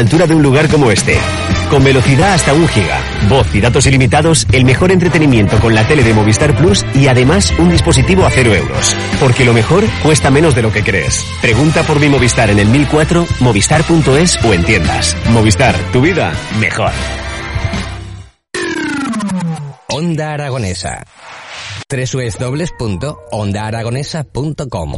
altura de un lugar como este. Con velocidad hasta un giga, voz y datos ilimitados, el mejor entretenimiento con la tele de Movistar Plus y además un dispositivo a cero euros. Porque lo mejor cuesta menos de lo que crees. Pregunta por mi Movistar en el 1004, movistar.es o en tiendas. Movistar, tu vida mejor. Onda Aragonesa. www.ondaaragonesa.com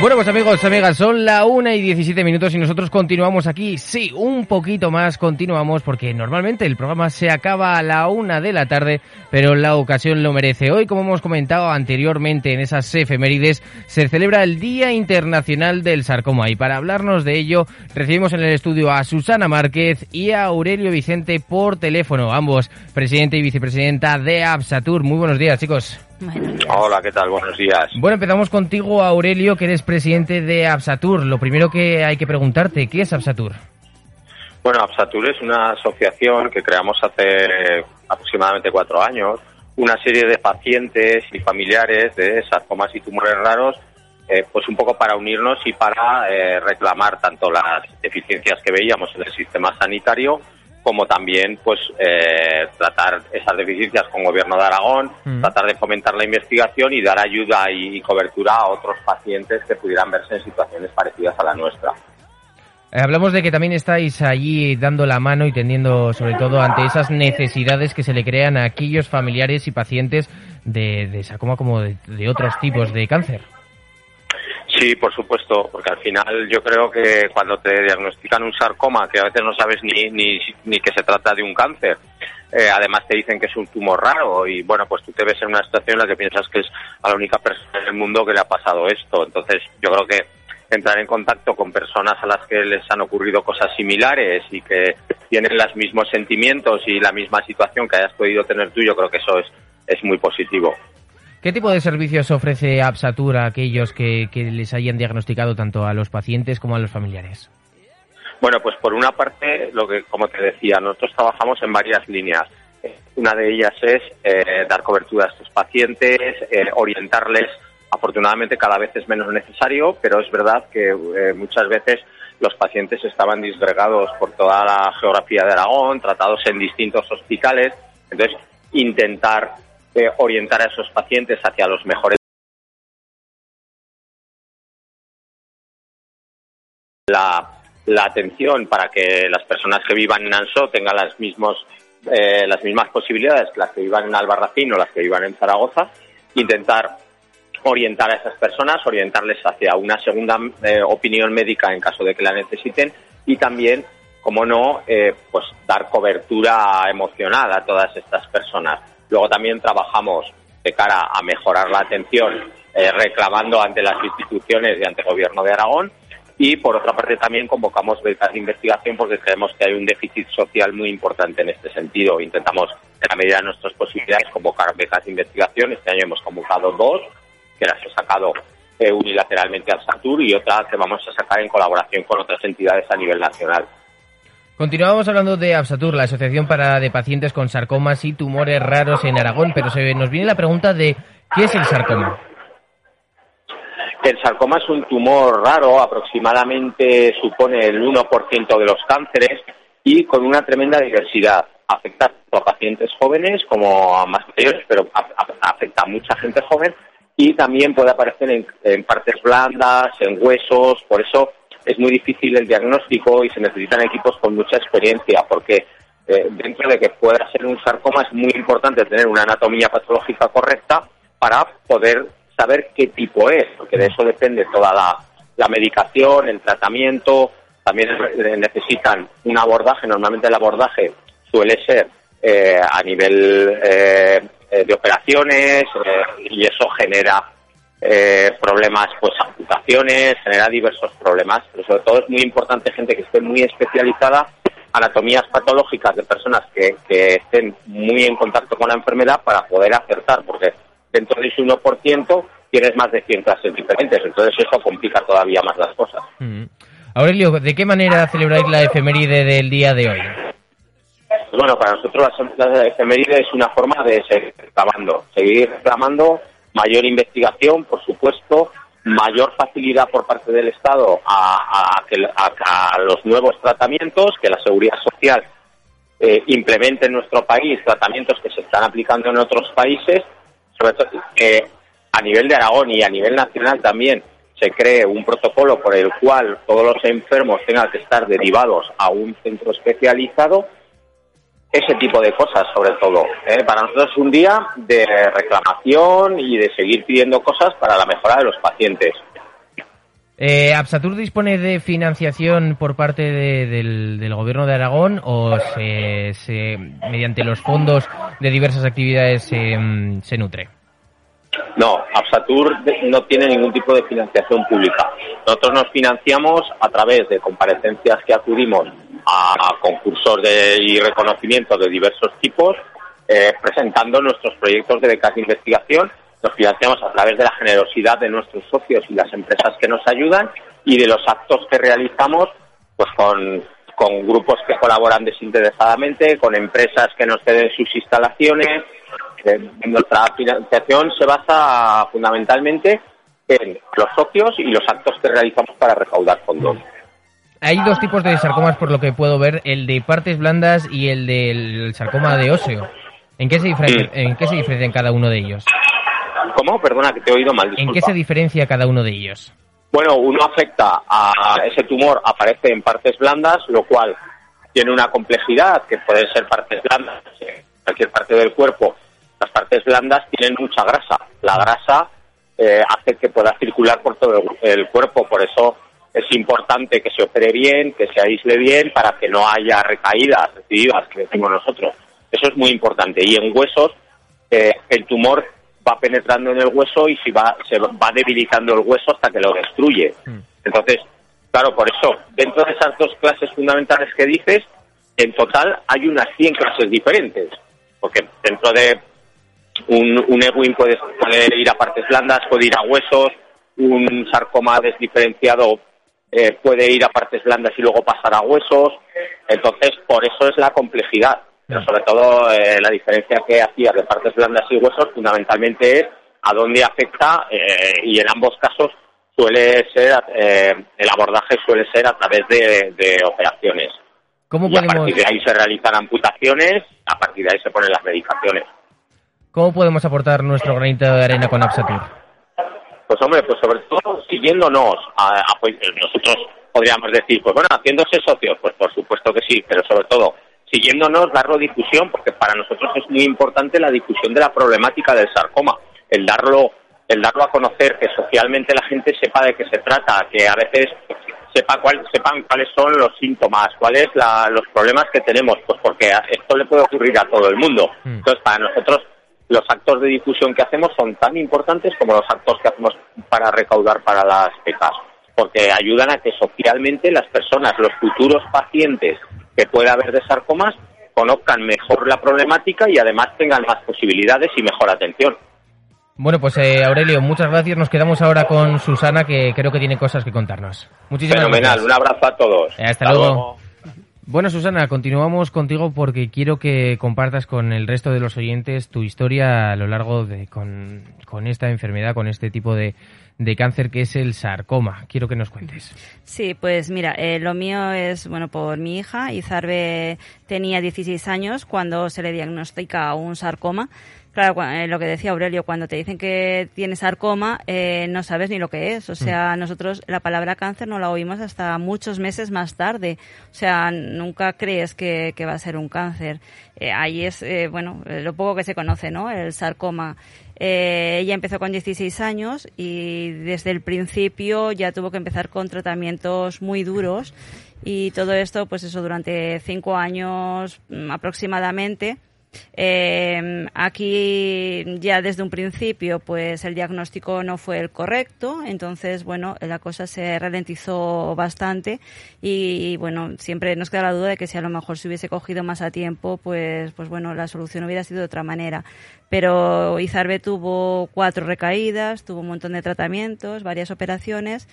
Bueno, pues amigos, amigas, son la una y 17 minutos y nosotros continuamos aquí. Sí, un poquito más continuamos porque normalmente el programa se acaba a la una de la tarde, pero la ocasión lo merece. Hoy, como hemos comentado anteriormente en esas efemérides, se celebra el Día Internacional del Sarcoma y para hablarnos de ello recibimos en el estudio a Susana Márquez y a Aurelio Vicente por teléfono, ambos presidente y vicepresidenta de Absatur. Muy buenos días, chicos. Hola, ¿qué tal? Buenos días. Bueno, empezamos contigo, Aurelio, que eres presidente de Absatur. Lo primero que hay que preguntarte, ¿qué es Absatur? Bueno, Absatur es una asociación que creamos hace aproximadamente cuatro años. Una serie de pacientes y familiares de sarcomas y tumores raros, eh, pues un poco para unirnos y para eh, reclamar tanto las deficiencias que veíamos en el sistema sanitario como también pues eh, tratar esas deficiencias con gobierno de Aragón, Mm. tratar de fomentar la investigación y dar ayuda y, cobertura a otros pacientes que pudieran verse en situaciones parecidas a la nuestra. Eh, hablamos de que también estáis allí dando la mano y tendiendo sobre todo ante esas necesidades que se le crean a aquellos familiares y pacientes de, de sarcoma como de, de otros tipos de cáncer. Sí, por supuesto, porque al final yo creo que cuando te diagnostican un sarcoma, que a veces no sabes ni, ni, ni que se trata de un cáncer, eh, además te dicen que es un tumor raro y bueno, pues tú te ves en una situación en la que piensas que es a la única persona en el mundo que le ha pasado esto. Entonces yo creo que entrar en contacto con personas a las que les han ocurrido cosas similares y que tienen los mismos sentimientos y la misma situación que hayas podido tener tú, yo creo que eso es, es muy positivo. ¿Qué tipo de servicios ofrece Absatur a aquellos que, les hayan diagnosticado tanto a los pacientes como a los familiares? Bueno, pues por una parte, lo que, como te decía, nosotros trabajamos en varias líneas. Una de ellas es eh, dar cobertura a estos pacientes, eh, orientarles. Afortunadamente cada vez es menos necesario, pero es verdad que eh, muchas veces los pacientes estaban disgregados por toda la geografía de Aragón, tratados en distintos hospitales. Entonces, intentar orientar a esos pacientes hacia los mejores la, la atención para que las personas que vivan en Ansó tengan las mismos eh, las mismas posibilidades que las que vivan en Albarracín o las que vivan en Zaragoza intentar orientar a esas personas orientarles hacia una segunda eh, opinión médica en caso de que la necesiten y también como no eh, pues dar cobertura emocional a todas estas personas luego también trabajamos de cara a mejorar la atención eh, reclamando ante las instituciones y ante el gobierno de Aragón y por otra parte también convocamos becas de investigación porque creemos que hay un déficit social muy importante en este sentido. Intentamos, en la medida de nuestras posibilidades, convocar becas de investigación. Este año hemos convocado dos, que las he sacado eh, unilateralmente al SATUR y otra que vamos a sacar en colaboración con otras entidades a nivel nacional. Continuamos hablando de Absatur, la Asociación para de Pacientes con Sarcomas y Tumores Raros en Aragón, pero se nos viene la pregunta de ¿qué es el sarcoma? El sarcoma es un tumor raro, aproximadamente supone el 1% de los cánceres y con una tremenda diversidad. Afecta a pacientes jóvenes como a más mayores, pero afecta a mucha gente joven y también puede aparecer en, en partes blandas, en huesos, por eso es muy difícil el diagnóstico y se necesitan equipos con mucha experiencia, porque eh, dentro de que pueda ser un sarcoma es muy importante tener una anatomía patológica correcta para poder saber qué tipo es, porque de eso depende toda la, la medicación, el tratamiento, también necesitan un abordaje, normalmente el abordaje suele ser eh, a nivel eh, eh, de operaciones eh, y eso genera eh, problemas, pues amputaciones, genera diversos problemas, pero sobre todo es muy importante gente que esté muy especializada, anatomías patológicas de personas que, que estén muy en contacto con la enfermedad para poder acertar, porque dentro de ese 1% tienes más de 100 clases diferentes. Entonces eso complica todavía más las cosas. Mm. Aurelio, ¿de qué manera celebráis la efeméride del día de hoy? Bueno, para nosotros la efeméride es una forma de seguir reclamando, seguir reclamando mayor investigación, por supuesto, mayor facilidad por parte del Estado a, los nuevos tratamientos, que la Seguridad Social eh, implemente en nuestro país tratamientos que se están aplicando en otros países, sobre todo que a nivel de Aragón y a nivel nacional también se cree un protocolo por el cual todos los enfermos tengan que estar derivados a un centro especializado ese tipo de cosas, sobre todo. ¿eh? Para nosotros es un día de reclamación y de seguir pidiendo cosas para la mejora de los pacientes. Eh, ¿Absatur dispone de financiación por parte del, Gobierno de Aragón o se, mediante los fondos de diversas actividades se nutre? No, Absatur no tiene ningún tipo de financiación pública. Nosotros nos financiamos a través de comparecencias que acudimos a, concursos de, y reconocimiento de diversos tipos, eh, presentando nuestros proyectos de becas de investigación. Nos financiamos a través de la generosidad de nuestros socios y las empresas que nos ayudan y de los actos que realizamos pues con, con grupos que colaboran desinteresadamente, con empresas que nos ceden sus instalaciones. Nuestra financiación se basa fundamentalmente en los socios y los actos que realizamos para recaudar fondos. Hay dos tipos de sarcomas por lo que puedo ver, el de partes blandas y el del sarcoma de óseo. ¿En qué se, diferencia, ¿en qué se diferencian cada uno de ellos? ¿Cómo? Perdona, que te he oído mal. ¿En qué se diferencia cada uno de ellos? Bueno, uno afecta a ese tumor, aparece en partes blandas, lo cual tiene una complejidad que pueden ser partes blandas cualquier parte del cuerpo. Las partes blandas tienen mucha grasa. La grasa eh, hace que pueda circular por todo el cuerpo, por eso es importante que se opere bien, que se aísle bien para que no haya recaídas recidivas que decimos nosotros. Eso es muy importante. Y en huesos, eh, el tumor va penetrando en el hueso y se va, se va debilitando el hueso hasta que lo destruye. Mm. Entonces, claro, por eso, dentro de esas dos clases fundamentales que dices, en total hay unas 100 clases diferentes. Porque dentro de un, un Ewing puede, puede ir a partes blandas, puede ir a huesos, un sarcoma desdiferenciado eh, puede ir a partes blandas y luego pasar a huesos. Entonces, por eso es la complejidad. Pero sobre todo, eh, la diferencia que hacía de partes blandas y huesos fundamentalmente es a dónde afecta eh, y en ambos casos suele ser, el abordaje suele ser a través de, operaciones. ¿Cómo y a partir de ahí se realizan amputaciones, a partir de ahí se ponen las medicaciones. ¿Cómo podemos aportar nuestro granito de arena con Absatur? Pues hombre, pues sobre todo siguiéndonos, a, nosotros podríamos decir, pues bueno, haciéndose socios, pues por supuesto que sí, pero sobre todo siguiéndonos, darlo difusión, porque para nosotros es muy importante la difusión de la problemática del sarcoma, el darlo, el darlo a conocer, que socialmente la gente sepa de qué se trata, que a veces sepa cuál, sepan cuáles son los síntomas, cuáles los problemas que tenemos, pues porque esto le puede ocurrir a todo el mundo. Mm. Entonces, para nosotros los actos de difusión que hacemos son tan importantes como los actos que hacemos para recaudar para las becas, porque ayudan a que socialmente las personas, los futuros pacientes que pueda haber de sarcomas, conozcan mejor la problemática y además tengan más posibilidades y mejor atención. Bueno, pues eh, Aurelio, muchas gracias. Nos quedamos ahora con Susana, que creo que tiene cosas que contarnos. Muchísimas Fenomenal, un abrazo a todos. hasta, luego. Bueno, Susana, continuamos contigo porque quiero que compartas con el resto de los oyentes tu historia a lo largo de con, esta enfermedad, con este tipo de, de, cáncer que es el sarcoma. Quiero que nos cuentes. Sí, pues mira, eh, lo mío es, bueno, por mi hija. Izarbe tenía 16 años cuando se le diagnostica un sarcoma. Claro, eh, lo que decía Aurelio, cuando te dicen que tienes sarcoma, eh, no sabes ni lo que es. O sea, mm. nosotros la palabra cáncer no la oímos hasta muchos meses más tarde. O sea, nunca crees que, va a ser un cáncer. Eh, ahí es, bueno, lo poco que se conoce, ¿no? El sarcoma. ella empezó con 16 años y desde el principio ya tuvo que empezar con tratamientos muy duros y todo esto, pues eso, durante cinco años mm, aproximadamente Eh, aquí ya desde un principio, pues el diagnóstico no fue el correcto, entonces, bueno, la cosa se ralentizó bastante y, bueno, siempre nos queda la duda de que si a lo mejor se hubiese cogido más a tiempo, pues, pues bueno, la solución hubiera sido de otra manera. Pero Izarbe tuvo cuatro recaídas, tuvo un montón de tratamientos, varias operaciones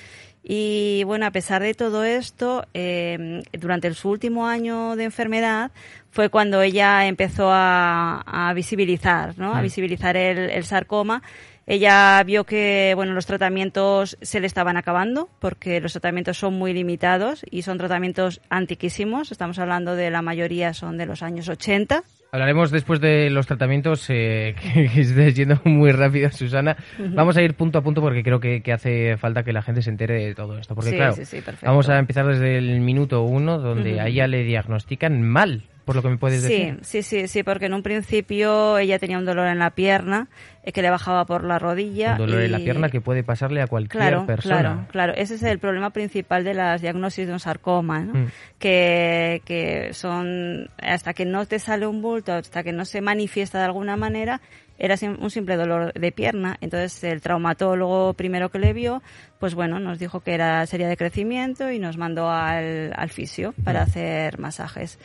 y bueno, a pesar de todo esto, eh, durante su último año de enfermedad fue cuando ella empezó a, visibilizar, ¿no? A mm. visibilizar el, sarcoma. Ella vio que, bueno, los tratamientos se le estaban acabando porque los tratamientos son muy limitados y son tratamientos antiquísimos. Estamos hablando de la mayoría son de los años 80 Hablaremos después de los tratamientos, eh, que, estés yendo muy rápido, Susana. Vamos a ir punto a punto porque creo que, hace falta que la gente se entere de todo esto. Porque, claro, vamos a empezar desde el minuto uno, donde a ella le diagnostican mal por lo que me puedes decir. Sí, sí, sí, sí, porque en un principio ella tenía un dolor en la pierna eh, que le bajaba por la rodilla. Un dolor en la pierna que puede pasarle a cualquier claro, persona. Claro, claro. Ese es el problema principal de las diagnosis de un sarcoma, ¿no? Mm. Que, que son, hasta que no te sale un bulto, hasta que no se manifiesta de alguna manera, era un simple dolor de pierna. Entonces el traumatólogo primero que le vio, pues bueno, nos dijo que era sería de crecimiento y nos mandó al, al fisio para mm. hacer masajes.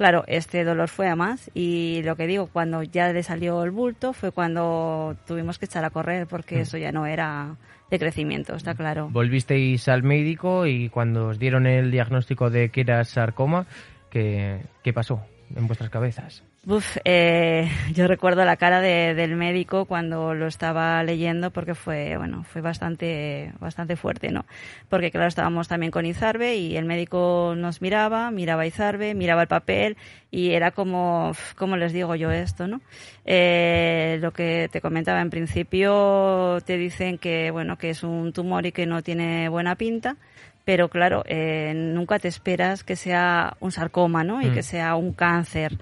Claro, este dolor fue a más y lo que digo, cuando ya le salió el bulto fue cuando tuvimos que echar a correr porque mm. eso ya no era de crecimiento, está claro. Volvisteis al médico y cuando os dieron el diagnóstico de que era sarcoma, ¿qué, qué pasó en vuestras cabezas? Uf, eh, yo recuerdo la cara de, del médico cuando lo estaba leyendo porque fue, bueno, fue bastante, bastante fuerte, ¿no? Porque claro, estábamos también con Izarbe y el médico nos miraba, miraba a Izarbe, miraba el papel y era como, ¿cómo les digo yo esto, no? Eh, lo que te comentaba, en principio te dicen que, bueno, que es un tumor y que no tiene buena pinta, pero claro, eh, nunca te esperas que sea un sarcoma, ¿no? Y que mm. sea un cáncer.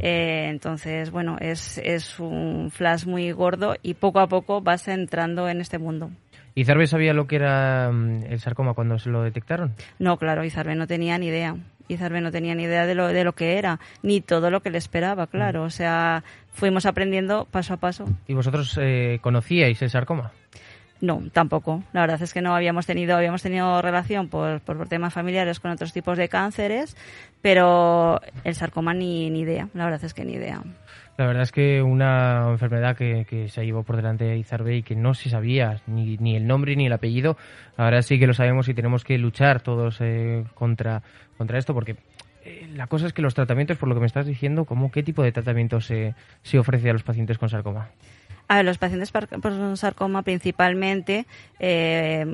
Eh, entonces, bueno, es, es un flash muy gordo y poco a poco vas entrando en este mundo. ¿Y Zarbe sabía lo que era mm, el sarcoma cuando se lo detectaron? No, claro, Izarbe no tenía ni idea. Izarbe no tenía ni idea de lo, de lo que era, ni todo lo que le esperaba, claro. Mm. O sea, fuimos aprendiendo paso a paso. ¿Y vosotros eh, conocíais el sarcoma? No, tampoco. La verdad es que no habíamos tenido, habíamos tenido relación por, por, temas familiares con otros tipos de cánceres, pero el sarcoma ni, ni idea. La verdad es que ni idea. La verdad es que una enfermedad que, que se llevó por delante de Izarbe y que no se sabía ni, ni, el nombre ni el apellido, ahora sí que lo sabemos y tenemos que luchar todos eh, contra, contra esto porque eh, la cosa es que los tratamientos, por lo que me estás diciendo, ¿cómo, ¿qué tipo de tratamiento se, se ofrece a los pacientes con sarcoma? A ver, los pacientes con sarcoma principalmente eh,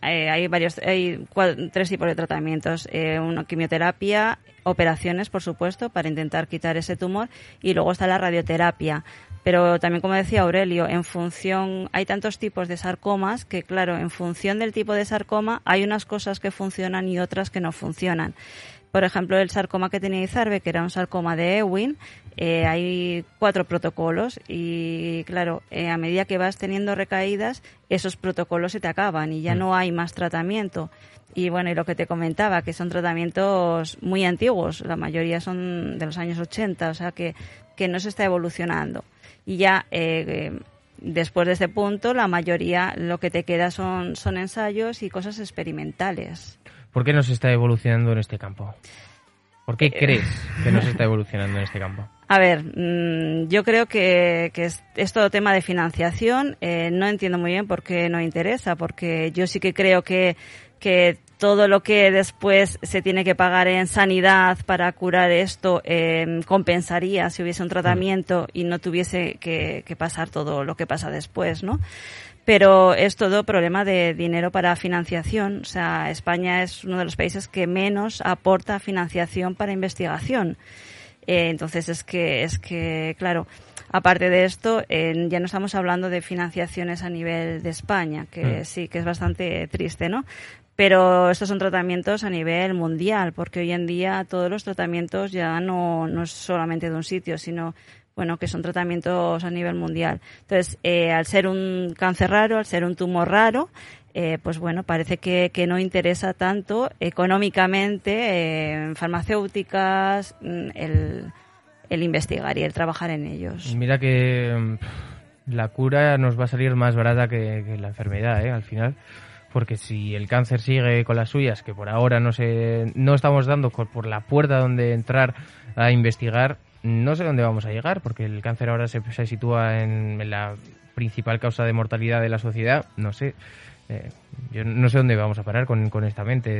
eh, hay varios, hay tres tipos de tratamientos: eh, una quimioterapia, operaciones, por supuesto, para intentar quitar ese tumor, y luego está la radioterapia. Pero también, como decía Aurelio, en función, hay tantos tipos de sarcomas que, claro, en función del tipo de sarcoma hay unas cosas que funcionan y otras que no funcionan. Por ejemplo, el sarcoma que tenía Izarbe, que era un sarcoma de Ewing, eh, hay cuatro protocolos y, claro, eh, a medida que vas teniendo recaídas, esos protocolos se te acaban y ya mm. no hay más tratamiento. Y bueno, y lo que te comentaba, que son tratamientos muy antiguos, la mayoría son de los años 80, o sea que, que no se está evolucionando. Y ya eh, después de ese punto, la mayoría lo que te queda son, son ensayos y cosas experimentales. ¿Por qué no se está evolucionando en este campo? ¿Por qué crees que no se está evolucionando en este campo? A ver, mm, yo creo que, es, todo tema de financiación. Eh, no entiendo muy bien por qué no interesa, porque yo sí que creo que, que todo lo que después se tiene que pagar en sanidad para curar esto eh, compensaría si hubiese un tratamiento y no tuviese que, que pasar todo lo que pasa después, ¿no? pero es todo problema de dinero para financiación. O sea, España es uno de los países que menos aporta financiación para investigación. Eh, entonces es que, es que, claro, aparte de esto, ya no estamos hablando de financiaciones a nivel de España, que mm. sí, que es bastante triste, ¿no? Pero estos son tratamientos a nivel mundial, porque hoy en día todos los tratamientos ya no, no es solamente de un sitio, sino bueno, que son tratamientos a nivel mundial. Entonces, eh, al ser un cáncer raro, al ser un tumor raro, eh, pues bueno, parece que, que, no interesa tanto económicamente eh, en farmacéuticas mm, el, el investigar y el trabajar en ellos. Mira que mm, la cura nos va a salir más barata que, la enfermedad, ¿eh? Al final porque si el cáncer sigue con las suyas, que por ahora no se, no estamos dando por la puerta donde entrar a investigar, no sé dónde vamos a llegar, porque el cáncer ahora se, se sitúa en, la principal causa de mortalidad de la sociedad, no sé. Eh, yo no sé dónde vamos a parar con, con esta mente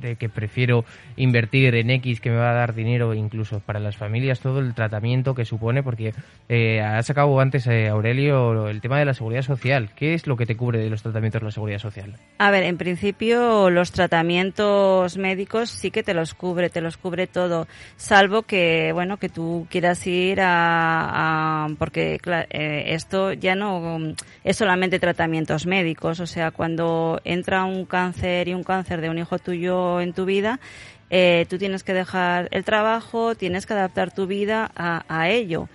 de, que prefiero invertir en X que me va a dar dinero incluso para las familias todo el tratamiento que supone porque eh, sacado antes eh, Aurelio el tema de la seguridad social ¿qué es lo que te cubre de los tratamientos de la seguridad social? A ver, en principio los tratamientos médicos sí que te los cubre te los cubre todo salvo que bueno que tú quieras ir a, porque eh, esto ya no es solamente tratamientos médicos o sea cuando cuando entra un cáncer y un cáncer de un hijo tuyo en tu vida, eh, tú tienes que dejar el trabajo, tienes que adaptar tu vida a, ello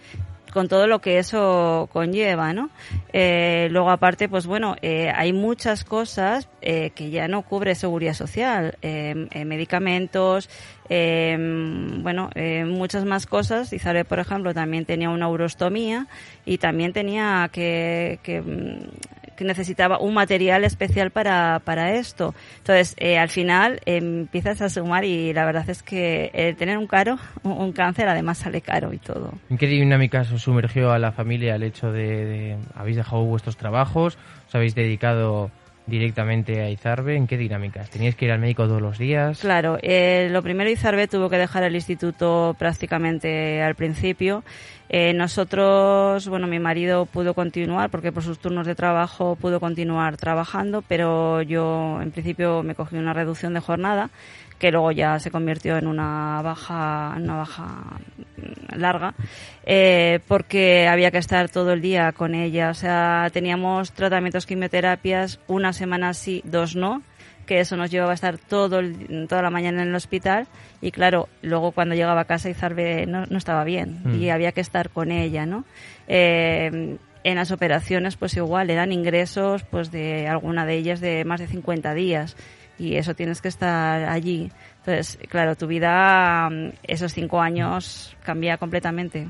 con todo lo que eso conlleva, ¿no? Eh, luego aparte, pues bueno, eh, hay muchas cosas que ya no cubre seguridad social, medicamentos, bueno, muchas más cosas. Isabel, por ejemplo, también tenía una urostomía y también tenía que, que que necesitaba un material especial para, para esto. Entonces, eh, al final empiezas a sumar y la verdad es que eh, tener un caro, un, cáncer, además sale caro y todo. ¿En qué dinámica sumergió a la familia el hecho de, de habéis dejado vuestros trabajos, os habéis dedicado directamente a Izarbe? ¿En qué dinámicas? ¿Teníais que ir al médico todos los días? Claro, eh, lo primero Izarbe tuvo que dejar el instituto prácticamente al principio. Eh, nosotros, bueno, mi marido pudo continuar porque por sus turnos de trabajo pudo continuar trabajando, pero yo en principio me cogí una reducción de jornada que luego ya se convirtió en una baja, en una baja larga, eh, porque había que estar todo el día con ella. O sea, teníamos tratamientos, quimioterapias, una semana sí, dos no, que eso nos llevaba a estar todo toda la mañana en el hospital y claro, luego cuando llegaba a casa Izarbe no, no estaba bien mm. y había que estar con ella, ¿no? Eh, en las operaciones pues igual eran ingresos pues de alguna de ellas de más de 50 días y eso tienes que estar allí. Entonces, claro, tu vida, mm, esos cinco años, cambia completamente.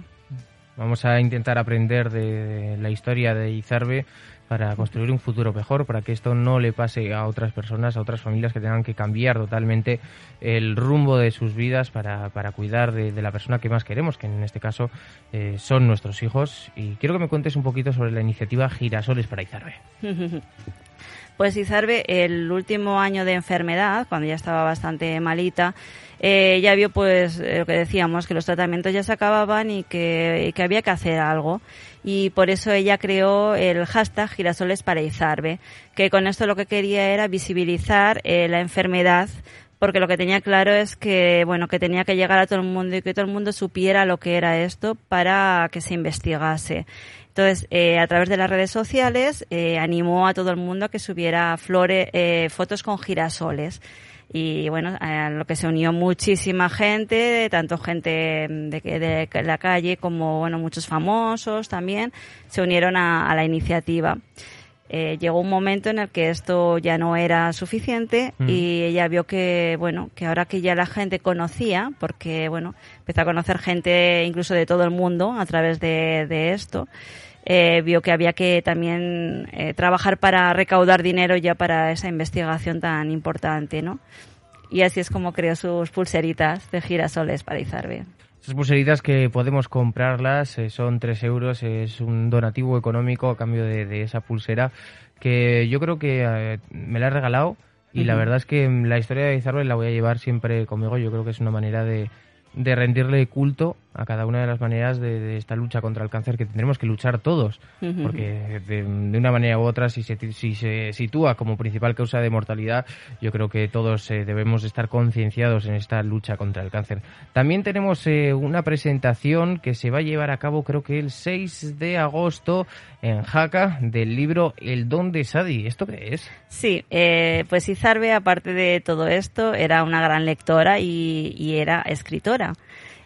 Vamos a intentar aprender de la historia de Izarbe para construir un futuro mejor, para que esto no le pase a otras personas, a otras familias que tengan que cambiar totalmente el rumbo de sus vidas para, para cuidar de, la persona que más queremos, que en este caso eh, son nuestros hijos. Y quiero que me cuentes un poquito sobre la iniciativa Girasoles para Izarbe. Pues Izarbe, el último año de enfermedad, cuando ya estaba bastante malita, eh, ya vio pues eh, lo que decíamos, que los tratamientos ya se acababan y que, que, había que hacer algo. Y por eso ella creó el hashtag Girasoles para Izarbe, que con esto lo que quería era visibilizar eh, la enfermedad porque lo que tenía claro es que bueno que tenía que llegar a todo el mundo y que todo el mundo supiera lo que era esto para que se investigase entonces, eh, a través de las redes sociales, eh, animó a todo el mundo a que subiera flores, eh, fotos con girasoles. Y bueno, a lo que se unió muchísima gente, tanto gente de, de la calle como bueno muchos famosos también, se unieron a, la iniciativa. Eh, llegó un momento en el que esto ya no era suficiente mm. y ella vio que bueno que ahora que ya la gente conocía porque bueno empezó a conocer gente incluso de todo el mundo a través de, de esto eh, vio que había que también eh, trabajar para recaudar dinero ya para esa investigación tan importante, ¿no? Y así es como creó sus pulseritas de girasoles para Izarbe. Esas pulseritas que podemos comprarlas eh, son 3 euros, es un donativo económico a cambio de, esa pulsera que yo creo que me la ha regalado y la verdad es que la historia de Izarbe la voy a llevar siempre conmigo. Yo creo que es una manera de, de rendirle culto a cada una de las maneras de, esta lucha contra el cáncer que tendremos que luchar todos, porque de, una manera u otra, si se, si se sitúa como principal causa de mortalidad, yo creo que todos eh, debemos estar concienciados en esta lucha contra el cáncer. También tenemos eh, una presentación que se va a llevar a cabo, creo que el 6 de agosto, en Jaca, del libro El don de Sadi. ¿Esto qué es? Sí, eh, pues Izarbe, aparte de todo esto, era una gran lectora y era escritora.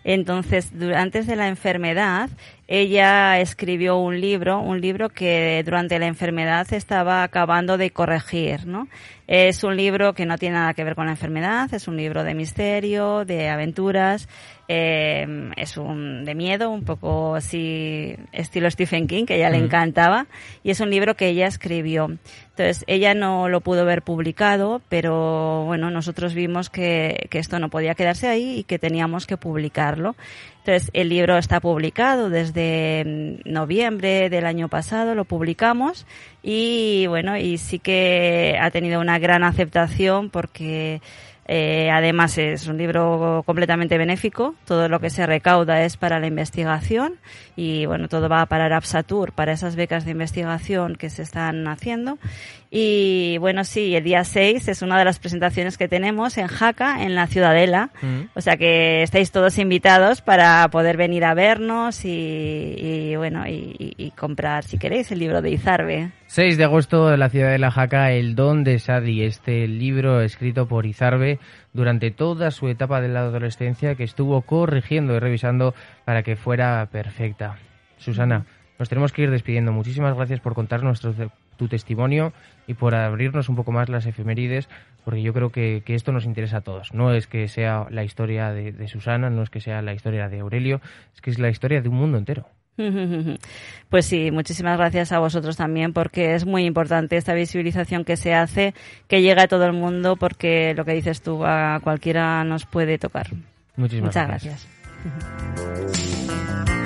Entonces, antes de la enfermedad, ella escribió un libro, un libro que durante la enfermedad estaba acabando de corregir, ¿no? Es un libro que no tiene nada que ver con la enfermedad, es un libro de misterio, de aventuras, eh, es un de miedo, un poco así estilo Stephen King, que a ella le encantaba, y es un libro que ella escribió. Entonces, ella no lo pudo ver publicado, pero bueno, nosotros vimos que, que esto no podía quedarse ahí y que teníamos que publicarlo. Entonces, el libro está publicado desde mm, noviembre del año pasado, lo publicamos y bueno, y sí que ha tenido una gran aceptación porque eh, además es un libro completamente benéfico, todo lo que se recauda es para la investigación y bueno, todo va a parar Absatur para esas becas de investigación que se están haciendo. Y bueno, sí, el día 6 es una de las presentaciones que tenemos en Jaca, en la Ciudadela. Mm. O sea que estáis todos invitados para poder venir a vernos y, y bueno, y- y comprar, si queréis, el libro de Izarbe. 6 de agosto, la ciudad de La Jaca, El Don de Sadi, este libro escrito por Izarbe durante toda su etapa de la adolescencia que estuvo corrigiendo y revisando para que fuera perfecta. Susana, nos tenemos que ir despidiendo. Muchísimas gracias por contar nuestro, tu testimonio y por abrirnos un poco más las efemérides, porque yo creo que, que esto nos interesa a todos. No es que sea la historia de, de Susana, no es que sea la historia de Aurelio, es que es la historia de un mundo entero. Pues sí, muchísimas gracias a vosotros también porque es muy importante esta visibilización que se hace, que llega a todo el mundo porque lo que dices tú a cualquiera nos puede tocar. Muchísimas Muchas gracias. gracias.